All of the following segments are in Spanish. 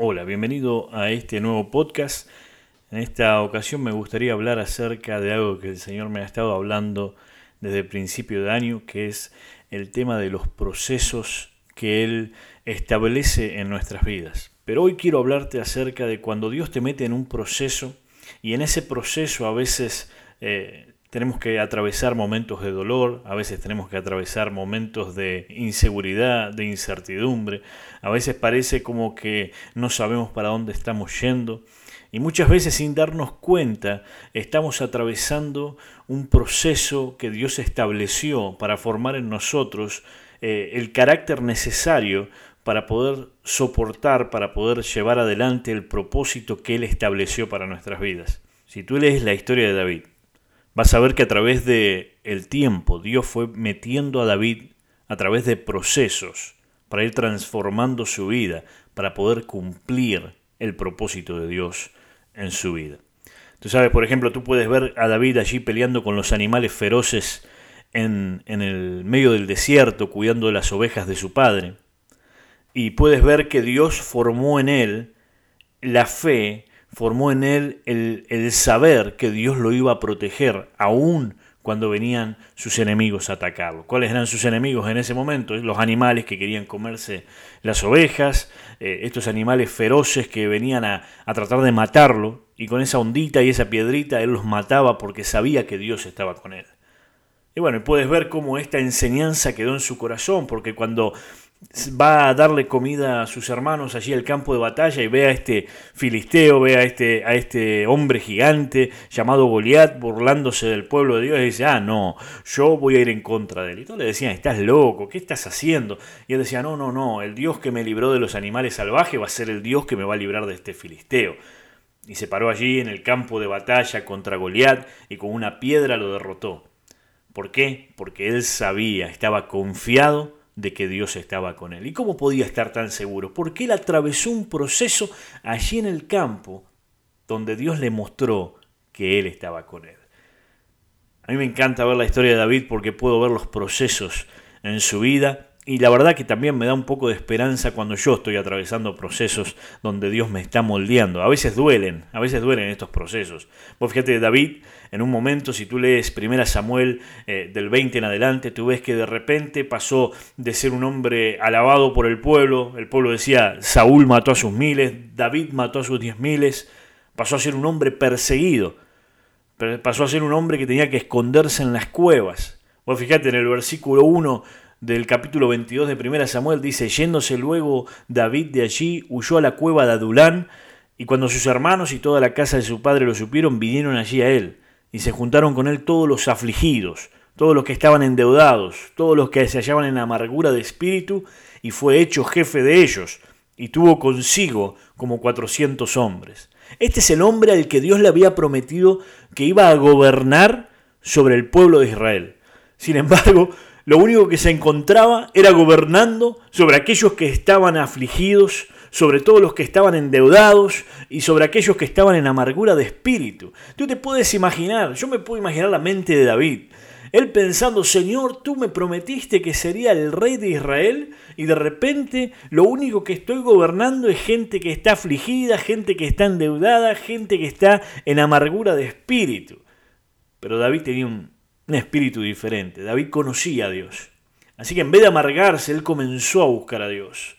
Hola, bienvenido a este nuevo podcast. En esta ocasión me gustaría hablar acerca de algo que el Señor me ha estado hablando desde el principio de año, que es el tema de los procesos que Él establece en nuestras vidas. Pero hoy quiero hablarte acerca de cuando Dios te mete en un proceso y en ese proceso a veces eh, tenemos que atravesar momentos de dolor, a veces tenemos que atravesar momentos de inseguridad, de incertidumbre, a veces parece como que no sabemos para dónde estamos yendo y muchas veces sin darnos cuenta estamos atravesando un proceso que Dios estableció para formar en nosotros eh, el carácter necesario para poder soportar, para poder llevar adelante el propósito que Él estableció para nuestras vidas. Si tú lees la historia de David, vas a ver que a través de el tiempo Dios fue metiendo a David a través de procesos para ir transformando su vida, para poder cumplir el propósito de Dios en su vida. Tú sabes, por ejemplo, tú puedes ver a David allí peleando con los animales feroces en, en el medio del desierto, cuidando de las ovejas de su padre. Y puedes ver que Dios formó en él la fe formó en él el, saber que Dios lo iba a proteger, aún cuando venían sus enemigos a atacarlo. ¿Cuáles eran sus enemigos en ese momento? Los animales que querían comerse las ovejas, eh, estos animales feroces que venían a, a, tratar de matarlo, y con esa ondita y esa piedrita él los mataba porque sabía que Dios estaba con él. Y bueno, puedes ver cómo esta enseñanza quedó en su corazón, porque cuando va a darle comida a sus hermanos allí al campo de batalla y ve a este filisteo, ve a este, a este hombre gigante llamado Goliat burlándose del pueblo de Dios y dice, ah, no, yo voy a ir en contra de él. Y todos le decían, estás loco, ¿qué estás haciendo? Y él decía, no, no, no, el Dios que me libró de los animales salvajes va a ser el Dios que me va a librar de este filisteo. Y se paró allí en el campo de batalla contra Goliat y con una piedra lo derrotó. ¿Por qué? Porque él sabía, estaba confiado de que Dios estaba con él. ¿Y cómo podía estar tan seguro? Porque él atravesó un proceso allí en el campo donde Dios le mostró que él estaba con él. A mí me encanta ver la historia de David porque puedo ver los procesos en su vida y la verdad que también me da un poco de esperanza cuando yo estoy atravesando procesos donde Dios me está moldeando. A veces duelen, a veces duelen estos procesos. Vos fíjate, David, en un momento, si tú lees 1 Samuel eh, del 20 en adelante, tú ves que de repente pasó de ser un hombre alabado por el pueblo. El pueblo decía, Saúl mató a sus miles, David mató a sus diez miles. Pasó a ser un hombre perseguido. Pasó a ser un hombre que tenía que esconderse en las cuevas. Vos fíjate, en el versículo 1 del capítulo 22 de 1 Samuel dice, yéndose luego David de allí, huyó a la cueva de Adulán, y cuando sus hermanos y toda la casa de su padre lo supieron, vinieron allí a él, y se juntaron con él todos los afligidos, todos los que estaban endeudados, todos los que se hallaban en amargura de espíritu, y fue hecho jefe de ellos, y tuvo consigo como cuatrocientos hombres. Este es el hombre al que Dios le había prometido que iba a gobernar sobre el pueblo de Israel. Sin embargo, lo único que se encontraba era gobernando sobre aquellos que estaban afligidos, sobre todos los que estaban endeudados y sobre aquellos que estaban en amargura de espíritu. Tú te puedes imaginar, yo me puedo imaginar la mente de David. Él pensando, Señor, tú me prometiste que sería el rey de Israel y de repente lo único que estoy gobernando es gente que está afligida, gente que está endeudada, gente que está en amargura de espíritu. Pero David tenía un, un espíritu diferente. David conocía a Dios. Así que en vez de amargarse, él comenzó a buscar a Dios.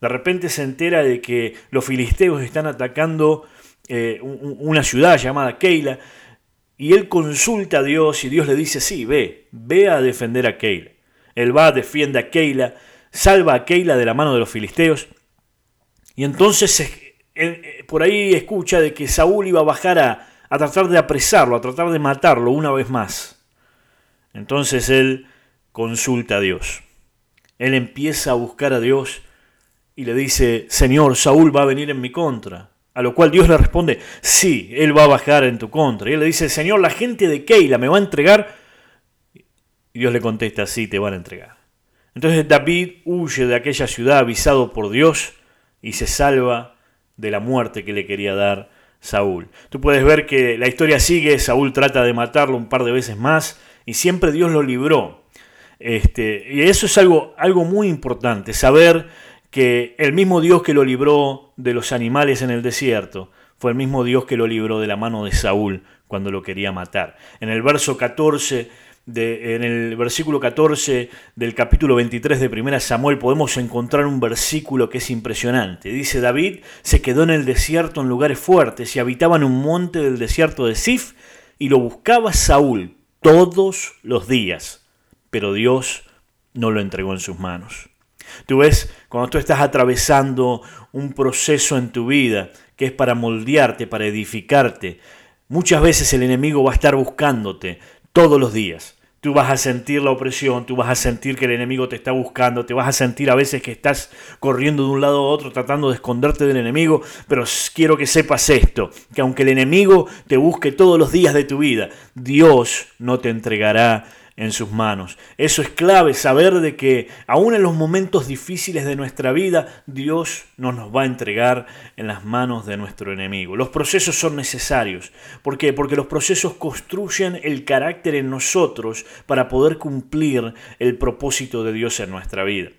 De repente se entera de que los filisteos están atacando eh, una ciudad llamada Keila. Y él consulta a Dios y Dios le dice, sí, ve, ve a defender a Keila. Él va, defiende a Keila, salva a Keila de la mano de los filisteos. Y entonces eh, por ahí escucha de que Saúl iba a bajar a, a tratar de apresarlo, a tratar de matarlo una vez más. Entonces él consulta a Dios. Él empieza a buscar a Dios y le dice, Señor, Saúl va a venir en mi contra. A lo cual Dios le responde, sí, él va a bajar en tu contra. Y él le dice, Señor, la gente de Keila me va a entregar. Y Dios le contesta, sí, te van a entregar. Entonces David huye de aquella ciudad avisado por Dios y se salva de la muerte que le quería dar Saúl. Tú puedes ver que la historia sigue, Saúl trata de matarlo un par de veces más y siempre Dios lo libró. Este, y eso es algo, algo muy importante, saber que el mismo Dios que lo libró de los animales en el desierto fue el mismo Dios que lo libró de la mano de Saúl cuando lo quería matar. En el verso 14 de, en el versículo 14 del capítulo 23 de Primera Samuel podemos encontrar un versículo que es impresionante. Dice David se quedó en el desierto en lugares fuertes y habitaba en un monte del desierto de Sif y lo buscaba Saúl todos los días, pero Dios no lo entregó en sus manos. Tú ves, cuando tú estás atravesando un proceso en tu vida que es para moldearte, para edificarte, muchas veces el enemigo va a estar buscándote todos los días. Tú vas a sentir la opresión, tú vas a sentir que el enemigo te está buscando, te vas a sentir a veces que estás corriendo de un lado a otro tratando de esconderte del enemigo, pero quiero que sepas esto, que aunque el enemigo te busque todos los días de tu vida, Dios no te entregará en sus manos. Eso es clave, saber de que aún en los momentos difíciles de nuestra vida, Dios no nos va a entregar en las manos de nuestro enemigo. Los procesos son necesarios. Porque los procesos construyen el carácter en nosotros para poder cumplir el propósito de Dios en nuestra vida.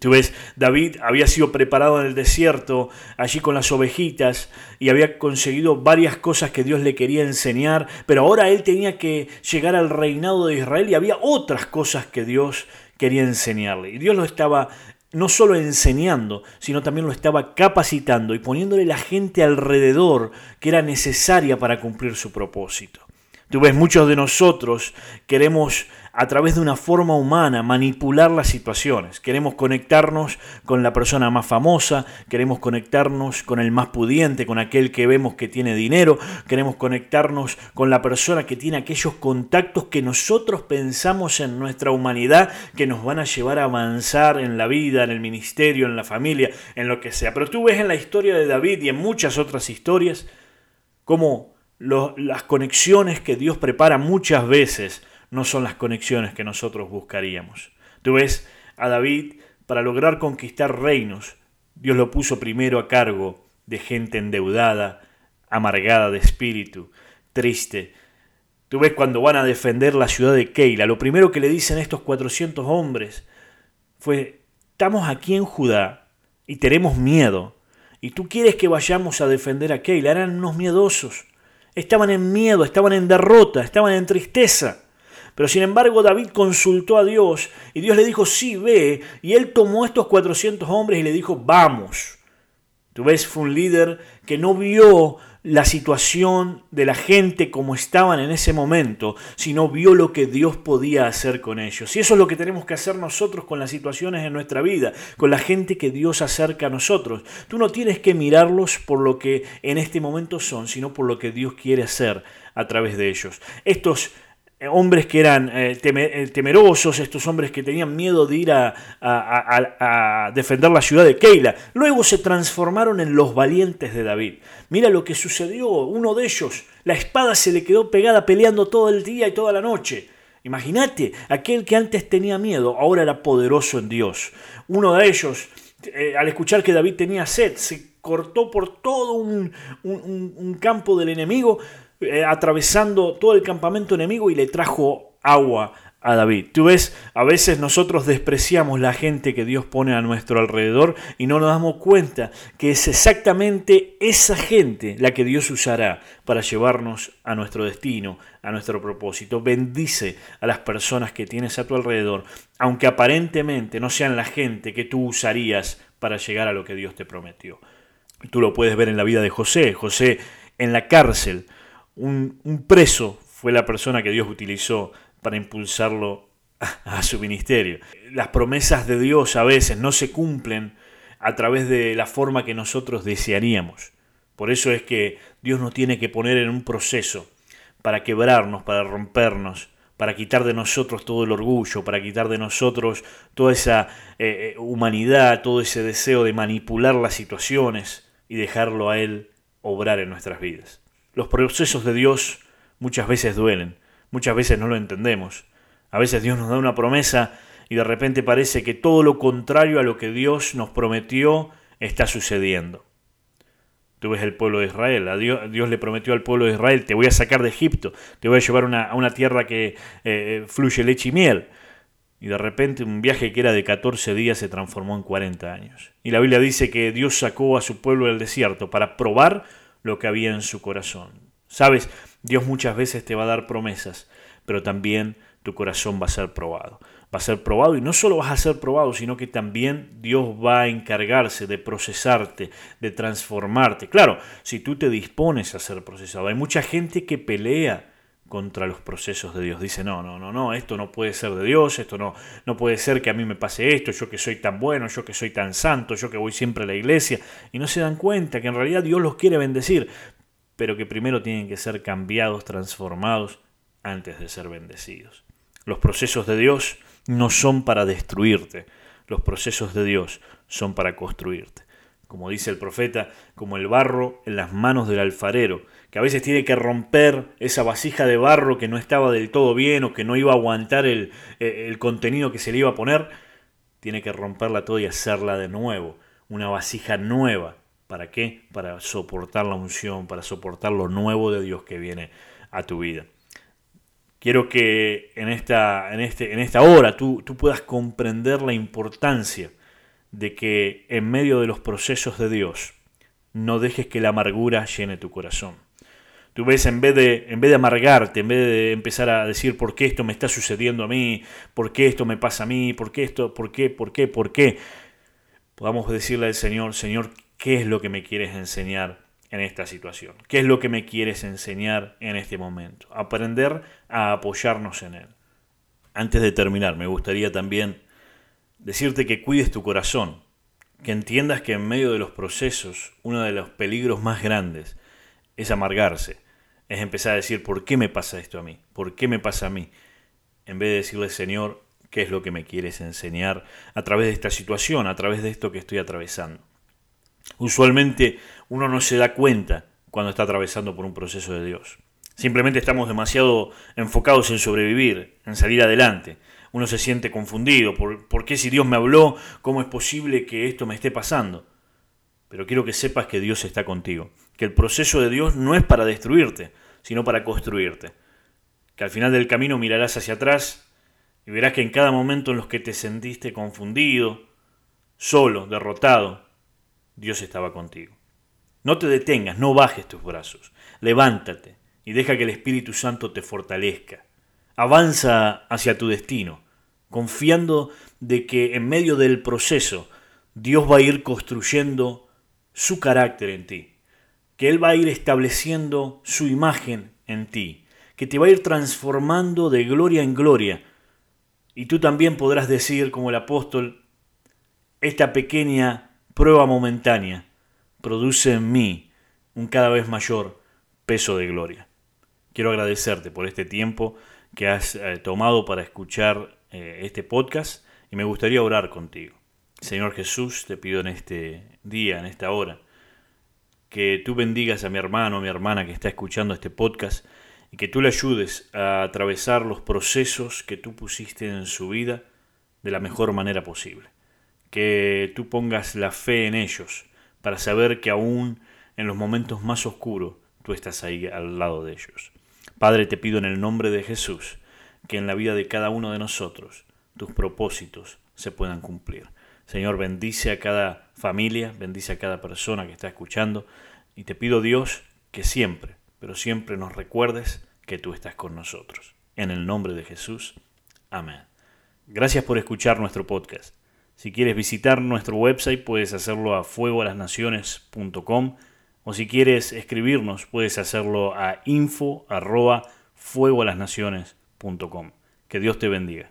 Tú ves, David había sido preparado en el desierto, allí con las ovejitas, y había conseguido varias cosas que Dios le quería enseñar, pero ahora él tenía que llegar al reinado de Israel y había otras cosas que Dios quería enseñarle. Y Dios lo estaba no solo enseñando, sino también lo estaba capacitando y poniéndole la gente alrededor que era necesaria para cumplir su propósito. Tú ves, muchos de nosotros queremos a través de una forma humana manipular las situaciones. Queremos conectarnos con la persona más famosa, queremos conectarnos con el más pudiente, con aquel que vemos que tiene dinero, queremos conectarnos con la persona que tiene aquellos contactos que nosotros pensamos en nuestra humanidad que nos van a llevar a avanzar en la vida, en el ministerio, en la familia, en lo que sea. Pero tú ves en la historia de David y en muchas otras historias cómo las conexiones que Dios prepara muchas veces no son las conexiones que nosotros buscaríamos. Tú ves a David, para lograr conquistar reinos, Dios lo puso primero a cargo de gente endeudada, amargada de espíritu, triste. Tú ves cuando van a defender la ciudad de Keila, lo primero que le dicen estos 400 hombres fue, estamos aquí en Judá y tenemos miedo, y tú quieres que vayamos a defender a Keila, eran unos miedosos, estaban en miedo, estaban en derrota, estaban en tristeza. Pero sin embargo David consultó a Dios y Dios le dijo, sí, ve. Y él tomó estos 400 hombres y le dijo, vamos. Tú ves, fue un líder que no vio la situación de la gente como estaban en ese momento, sino vio lo que Dios podía hacer con ellos. Y eso es lo que tenemos que hacer nosotros con las situaciones en nuestra vida, con la gente que Dios acerca a nosotros. Tú no tienes que mirarlos por lo que en este momento son, sino por lo que Dios quiere hacer a través de ellos. Estos hombres que eran eh, eh, temerosos, estos hombres que tenían miedo de ir a, defender la ciudad de Keila. Luego se transformaron en los valientes de David. Mira lo que sucedió, uno de ellos, la espada se le quedó pegada peleando todo el día y toda la noche. Imagínate, aquel que antes tenía miedo, ahora era poderoso en Dios. Uno de ellos, al escuchar que David tenía sed, se cortó por todo un campo del enemigo, eh, atravesando todo el campamento enemigo y le trajo agua a David. Tú ves, a veces nosotros despreciamos la gente que Dios pone a nuestro alrededor y no nos damos cuenta que es exactamente esa gente la que Dios usará para llevarnos a nuestro destino, a nuestro propósito. Bendice a las personas que tienes a tu alrededor, aunque aparentemente no sean la gente que tú usarías para llegar a lo que Dios te prometió. Tú lo puedes ver en la vida de José. José en la cárcel un, preso fue la persona que Dios utilizó para impulsarlo a, su ministerio. Las promesas de Dios a veces no se cumplen a través de la forma que nosotros desearíamos. Por eso es que Dios nos tiene que poner en un proceso para quebrarnos, para rompernos, para quitar de nosotros todo el orgullo, para quitar de nosotros toda esa eh, eh, humanidad, todo ese deseo de manipular las situaciones y dejarlo a Él obrar en nuestras vidas. Los procesos de Dios muchas veces duelen, muchas veces no lo entendemos. A veces Dios nos da una promesa y de repente parece que todo lo contrario a lo que Dios nos prometió está sucediendo. Tú ves el pueblo de Israel, Dios, le prometió al pueblo de Israel, te voy a sacar de Egipto, te voy a llevar a una tierra que eh, fluye leche y miel. Y de repente un viaje que era de 14 días se transformó en 40 años. Y la Biblia dice que Dios sacó a su pueblo del desierto para probar lo que había en su corazón. Sabes, Dios muchas veces te va a dar promesas, pero también tu corazón va a ser probado. Va a ser probado y no solo vas a ser probado, sino que también Dios va a encargarse de procesarte, de transformarte. Claro, si tú te dispones a ser procesado. Hay mucha gente que pelea contra los procesos de Dios. Dice, no, no, no, no, esto no puede ser de Dios, esto no, no puede ser que a mí me pase esto, yo que soy tan bueno, yo que soy tan santo, yo que voy siempre a la iglesia. Y no se dan cuenta que en realidad Dios los quiere bendecir, pero que primero tienen que ser cambiados, transformados, antes de ser bendecidos. Los procesos de Dios no son para destruirte, los procesos de Dios son para construirte como dice el profeta, como el barro en las manos del alfarero, que a veces tiene que romper esa vasija de barro que no estaba del todo bien o que no iba a aguantar el, eh, el contenido que se le iba a poner, tiene que romperla todo y hacerla de nuevo, una vasija nueva. ¿Para qué? Para soportar la unción, para soportar lo nuevo de Dios que viene a tu vida. Quiero que en esta, en este, en esta hora tú, tú puedas comprender la importancia de que en medio de los procesos de Dios no dejes que la amargura llene tu corazón. Tú ves, en vez, de, en vez de amargarte, en vez de empezar a decir por qué esto me está sucediendo a mí, por qué esto me pasa a mí, por qué esto, por qué, por qué, por qué, podamos decirle al Señor, Señor, ¿qué es lo que me quieres enseñar en esta situación? ¿Qué es lo que me quieres enseñar en este momento? Aprender a apoyarnos en Él. Antes de terminar, me gustaría también decirte que cuides tu corazón, que entiendas que en medio de los procesos uno de los peligros más grandes es amargarse, es empezar a decir, ¿por qué me pasa esto a mí? ¿Por qué me pasa a mí? En vez de decirle, Señor, ¿qué es lo que me quieres enseñar a través de esta situación, a través de esto que estoy atravesando? Usualmente uno no se da cuenta cuando está atravesando por un proceso de Dios. Simplemente estamos demasiado enfocados en sobrevivir, en salir adelante uno se siente confundido. ¿Por, qué si Dios me habló, cómo es posible que esto me esté pasando? Pero quiero que sepas que Dios está contigo, que el proceso de Dios no es para destruirte, sino para construirte. Que al final del camino mirarás hacia atrás y verás que en cada momento en los que te sentiste confundido, solo, derrotado, Dios estaba contigo. No te detengas, no bajes tus brazos, levántate y deja que el Espíritu Santo te fortalezca. Avanza hacia tu destino, confiando de que en medio del proceso Dios va a ir construyendo su carácter en ti, que Él va a ir estableciendo su imagen en ti, que te va a ir transformando de gloria en gloria. Y tú también podrás decir, como el apóstol, esta pequeña prueba momentánea produce en mí un cada vez mayor peso de gloria. Quiero agradecerte por este tiempo que has eh, tomado para escuchar eh, este podcast y me gustaría orar contigo. Señor Jesús, te pido en este día, en esta hora, que tú bendigas a mi hermano, a mi hermana que está escuchando este podcast y que tú le ayudes a atravesar los procesos que tú pusiste en su vida de la mejor manera posible. Que tú pongas la fe en ellos para saber que aún en los momentos más oscuros tú estás ahí al lado de ellos. Padre, te pido en el nombre de Jesús que en la vida de cada uno de nosotros tus propósitos se puedan cumplir. Señor, bendice a cada familia, bendice a cada persona que está escuchando y te pido Dios que siempre, pero siempre nos recuerdes que tú estás con nosotros. En el nombre de Jesús. Amén. Gracias por escuchar nuestro podcast. Si quieres visitar nuestro website puedes hacerlo a fuegoalasnaciones.com o si quieres escribirnos, puedes hacerlo a info Que Dios te bendiga.